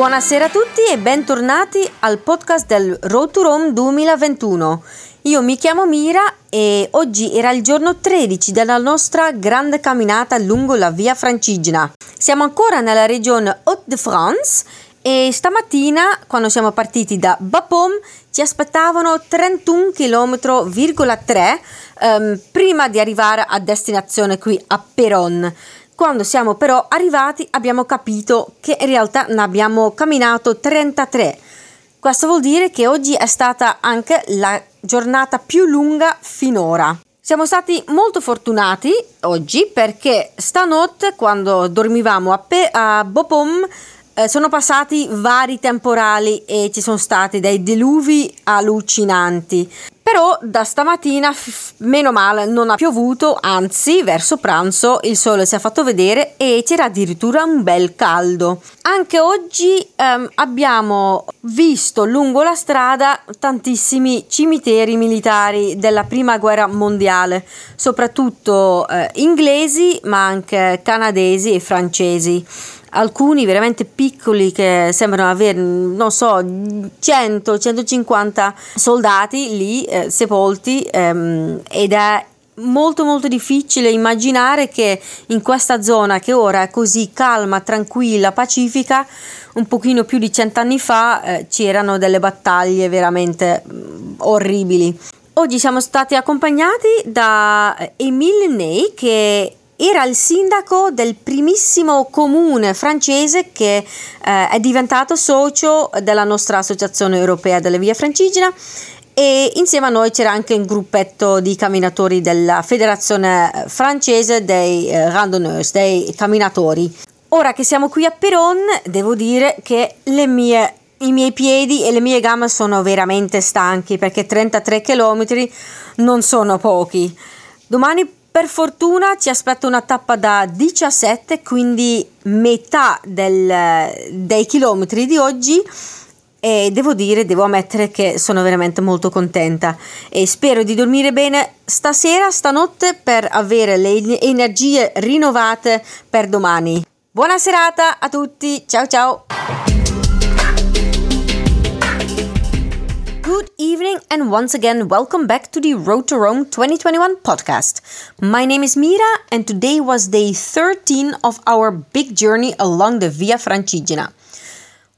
Buonasera a tutti e bentornati al podcast del Road to Rome 2021. Io mi chiamo Mira e oggi era il giorno 13 della nostra grande camminata lungo la via Francigena. Siamo ancora nella regione Haute-de-France e stamattina quando siamo partiti da Bapaume ci aspettavano 31 km,3 um, prima di arrivare a destinazione qui a Peron. Quando siamo però arrivati abbiamo capito che in realtà ne abbiamo camminato 33. Questo vuol dire che oggi è stata anche la giornata più lunga finora. Siamo stati molto fortunati oggi perché stanotte quando dormivamo a, Pe- a Bopom eh, sono passati vari temporali e ci sono stati dei diluvi allucinanti. Però da stamattina, meno male, non ha piovuto, anzi, verso pranzo il sole si è fatto vedere e c'era addirittura un bel caldo. Anche oggi ehm, abbiamo visto lungo la strada tantissimi cimiteri militari della prima guerra mondiale, soprattutto eh, inglesi, ma anche canadesi e francesi alcuni veramente piccoli che sembrano avere, non so, 100-150 soldati lì eh, sepolti ehm, ed è molto molto difficile immaginare che in questa zona che ora è così calma, tranquilla, pacifica, un pochino più di cent'anni fa eh, c'erano delle battaglie veramente mm, orribili. Oggi siamo stati accompagnati da Emile Ney che era il sindaco del primissimo comune francese che eh, è diventato socio della nostra associazione europea della via francigena e insieme a noi c'era anche un gruppetto di camminatori della federazione francese dei eh, randonneurs, dei camminatori. Ora che siamo qui a Peron, devo dire che mie, i miei piedi e le mie gambe sono veramente stanchi perché 33 km non sono pochi. Domani per fortuna ci aspetta una tappa da 17, quindi metà del, dei chilometri di oggi e devo dire, devo ammettere che sono veramente molto contenta e spero di dormire bene stasera, stanotte per avere le energie rinnovate per domani. Buona serata a tutti, ciao ciao! And once again, welcome back to the Road to Rome 2021 podcast. My name is Mira, and today was day 13 of our big journey along the Via Francigena.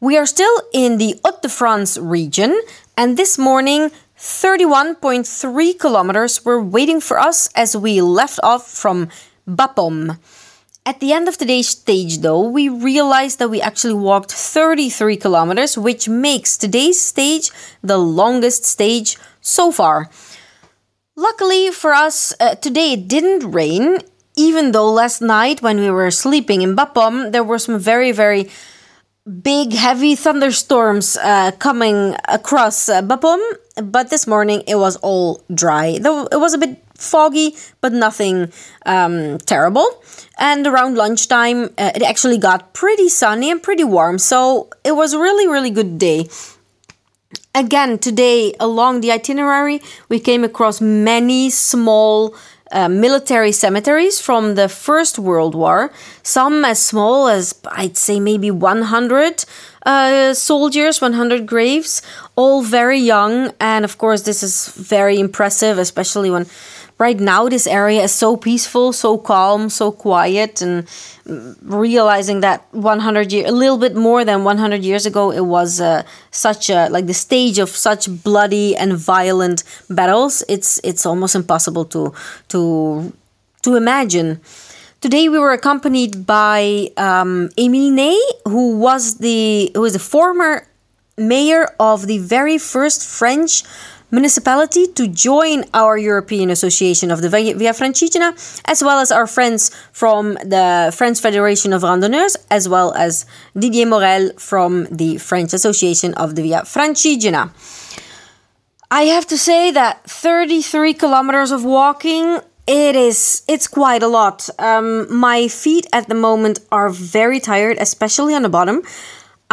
We are still in the Haute-de-France region, and this morning, 31.3 kilometers were waiting for us as we left off from Bapaume. At the end of today's stage, though, we realized that we actually walked 33 kilometers, which makes today's stage the longest stage so far. Luckily for us, uh, today it didn't rain, even though last night when we were sleeping in Bapaume, there were some very, very big, heavy thunderstorms uh, coming across uh, Bapaume, but this morning it was all dry. Though it was a bit foggy, but nothing um, terrible. And around lunchtime, uh, it actually got pretty sunny and pretty warm, so it was a really, really good day. Again, today along the itinerary, we came across many small uh, military cemeteries from the First World War, some as small as I'd say maybe 100 uh, soldiers, 100 graves, all very young. And of course, this is very impressive, especially when right now this area is so peaceful, so calm, so quiet, and realizing that 100 years, a little bit more than 100 years ago, it was uh, such a like the stage of such bloody and violent battles. It's it's almost impossible to to to imagine. Today we were accompanied by um, Emile Ney, who was the who is the former mayor of the very first French municipality to join our European Association of the Via Francigena, as well as our friends from the French Federation of Randonneurs, as well as Didier Morel from the French Association of the Via Francigena. I have to say that 33 kilometers of walking it is it's quite a lot um, my feet at the moment are very tired especially on the bottom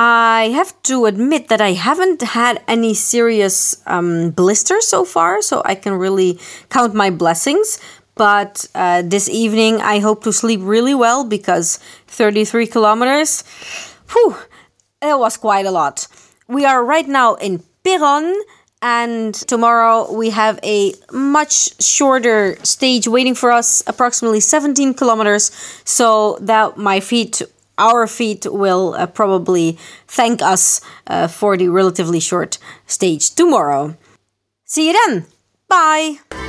I have to admit that I haven't had any serious um, blisters so far, so I can really count my blessings. But uh, this evening, I hope to sleep really well because 33 kilometers, whew, It was quite a lot. We are right now in Péronne, and tomorrow we have a much shorter stage waiting for us, approximately 17 kilometers, so that my feet our feet will uh, probably thank us uh, for the relatively short stage tomorrow. See you then. Bye.